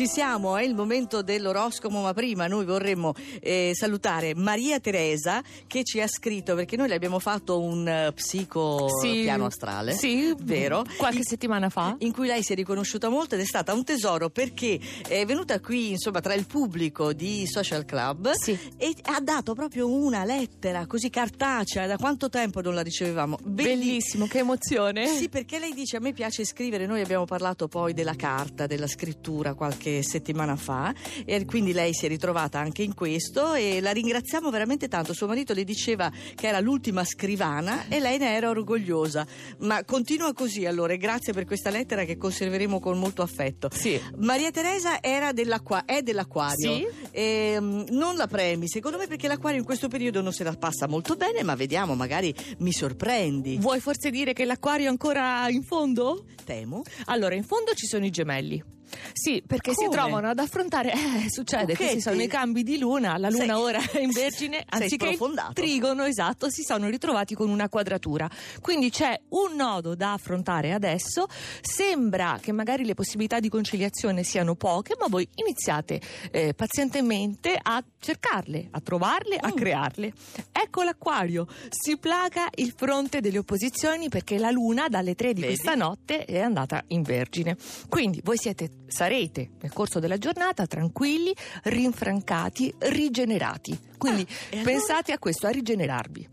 Ci siamo, è il momento dell'oroscopo, ma prima noi vorremmo eh, salutare Maria Teresa che ci ha scritto, perché noi le abbiamo fatto un uh, psico Sì. piano astrale. Sì, vero? Qualche In- settimana fa. in cui lei si è riconosciuta molto ed è stata un tesoro perché è venuta qui insomma tra il pubblico di Social Club Sì. e ha dato proprio una lettera così cartacea da quanto tempo non la ricevevamo Belli- Bellissimo, che emozione. sì, perché lei dice a me piace scrivere, noi abbiamo parlato poi della carta, della scrittura qualche settimana fa e quindi lei si è ritrovata anche in questo e la ringraziamo veramente tanto. Suo marito le diceva che era l'ultima scrivana e lei ne era orgogliosa. Ma continua così allora e grazie per questa lettera che conserveremo con molto affetto. Sì. Maria Teresa era dell'acqua- è dell'acquario. Sì. E, mm, non la premi, secondo me, perché l'acquario in questo periodo non se la passa molto bene, ma vediamo, magari mi sorprendi. Vuoi forse dire che l'acquario è ancora in fondo? Temo. Allora, in fondo ci sono i gemelli. Sì, perché si Come? trovano ad affrontare. Eh, succede, Cucchetti. questi sono i cambi di luna. La luna Sei- ora è in vergine, anziché il trigono, esatto, si sono ritrovati con una quadratura. Quindi c'è un nodo da affrontare adesso. Sembra che magari le possibilità di conciliazione siano poche, ma voi iniziate eh, pazientemente a cercarle, a trovarle, a Mm. crearle. Ecco l'acquario, si placa il fronte delle opposizioni perché la luna dalle 3 di Vedi? questa notte è andata in vergine. Quindi voi siete, sarete nel corso della giornata tranquilli, rinfrancati, rigenerati. Quindi Ah, e allora? pensate a questo, a rigenerarvi.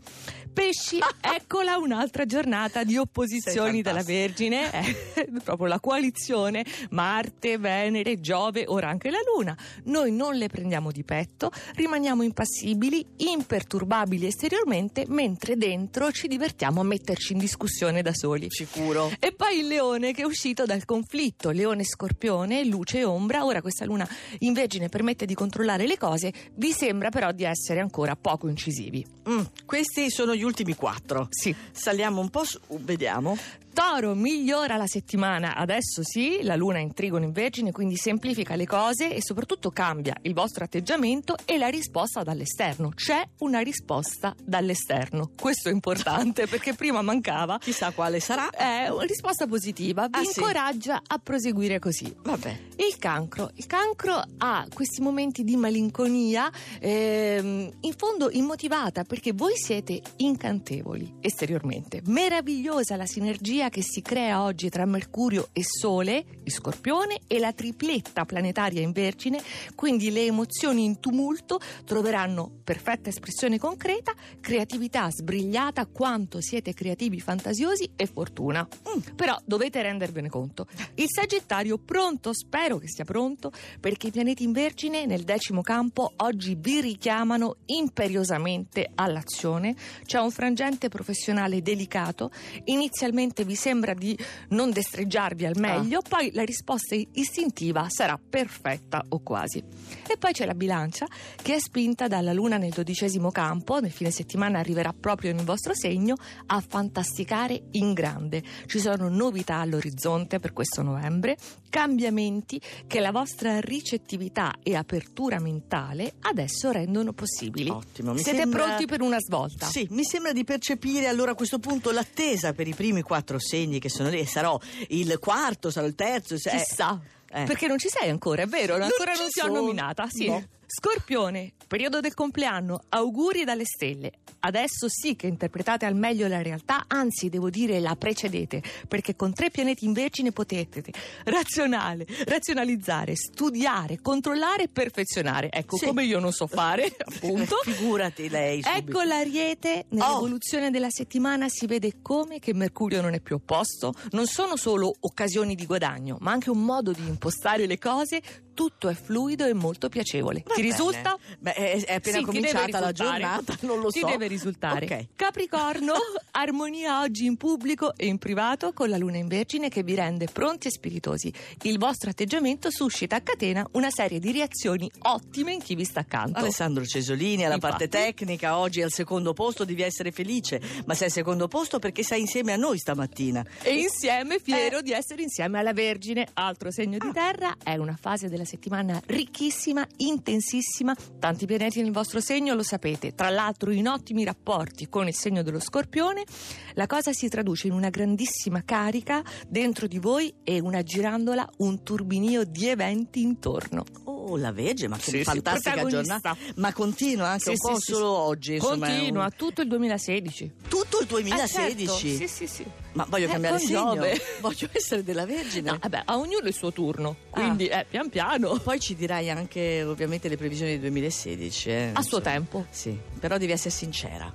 Pesci, eccola un'altra giornata di opposizioni della Vergine, è proprio la coalizione Marte, Venere, Giove, ora anche la Luna. Noi non le prendiamo di petto, rimaniamo impassibili, imperturbabili esteriormente, mentre dentro ci divertiamo a metterci in discussione da soli. Sicuro. E poi il leone che è uscito dal conflitto, leone scorpione, luce e ombra, ora questa luna in vergine permette di controllare le cose, vi sembra però di essere ancora poco incisivi. Mm, questi sono gli ultimi quattro. Sì. Saliamo un po' su, vediamo. Toro migliora la settimana, adesso sì, la luna è in trigono in vergine, quindi semplifica le cose e soprattutto cambia il vostro atteggiamento e la risposta dall'esterno. C'è una risposta dall'esterno, questo è importante perché prima mancava. Chissà quale sarà. È una risposta positiva, vi Ah, sì? incoraggia a proseguire così. Vabbè. Il cancro. Il cancro ha questi momenti di malinconia, ehm, in fondo immotivata, perché voi siete incantevoli esteriormente. Meravigliosa la sinergia che si crea oggi tra Mercurio e Sole, il Scorpione, e la tripletta planetaria in Vergine, quindi le emozioni in tumulto troveranno perfetta espressione concreta, creatività sbrigliata, quanto siete creativi, fantasiosi e fortuna. Mm, Però dovete rendervene conto. Il Sagittario pronto, spero che sia pronto, perché i pianeti in Vergine nel decimo campo oggi vi richiamano imperiosamente all'azione. C'è un frangente professionale delicato, inizialmente vi sembra di non destreggiarvi al meglio, poi la risposta istintiva sarà perfetta o quasi. E poi c'è la bilancia che è spinta dalla luna nel dodicesimo campo, nel fine settimana arriverà proprio nel vostro segno, a fantasticare in grande. Ci sono novità all'orizzonte per questo novembre, cambiamenti che la vostra ricettività e apertura mentale adesso rendono possibili. Ottimo. Mi Siete sembra- pronti per una svolta? Sì, mi sembra di percepire allora a questo punto l'attesa per i primi quattro segni che sono lì. Sarò il quarto, sarò il terzo. se- Chissà. eh. Perché non ci sei ancora, è vero? Non ancora non ti ho sono. nominata. Sì. No. Scorpione, periodo del compleanno, auguri dalle stelle. Adesso sì che interpretate al meglio la realtà, anzi devo dire la precedete, perché con tre pianeti in vergine potete razionale, razionalizzare, studiare, controllare e perfezionare. Ecco, Sì. come io non so fare, appunto. Figurati lei. subito. Ecco l'ariete, Oh. nell'evoluzione della settimana si vede come che Mercurio non è più opposto. Non sono solo occasioni di guadagno, ma anche un modo di impostare le cose. Tutto è fluido e molto piacevole. Va ti bene. risulta? Beh, è, è appena Sì, ti cominciata la giornata, non lo Ti so. deve risultare. Ok. Capricorno, armonia oggi in pubblico e in privato con la luna in vergine che vi rende pronti e spiritosi. Il vostro atteggiamento suscita a catena una serie di reazioni ottime in chi vi sta accanto. Alessandro Cesolini alla Infatti. parte tecnica, oggi al secondo posto, devi essere felice, ma sei al secondo posto perché sei insieme a noi stamattina. E insieme fiero Eh. di essere insieme alla Vergine, altro segno di Ah. terra, è una fase della settimana ricchissima, intensissima, tanti pianeti nel vostro segno, lo sapete, tra l'altro in ottimi rapporti con il segno dello scorpione, la cosa si traduce in una grandissima carica dentro di voi e una girandola, un turbinio di eventi intorno. Oh, la Vege, ma che Sì, sì, fantastica protagonista. giornata. Ma continua anche Sì, un sì, po' sì, solo oggi. Insomma, Continua un- tutto il 2016. Tutto il Eh, 2016. certo. Sì, sì, sì. Ma voglio Eh, cambiare segno. Voglio essere della Vergine. No, vabbè, a ognuno il suo turno, Ah. quindi eh, pian piano, Poi ci dirai anche ovviamente le previsioni del 2016. eh, a suo insomma. tempo. Sì, però devi essere sincera.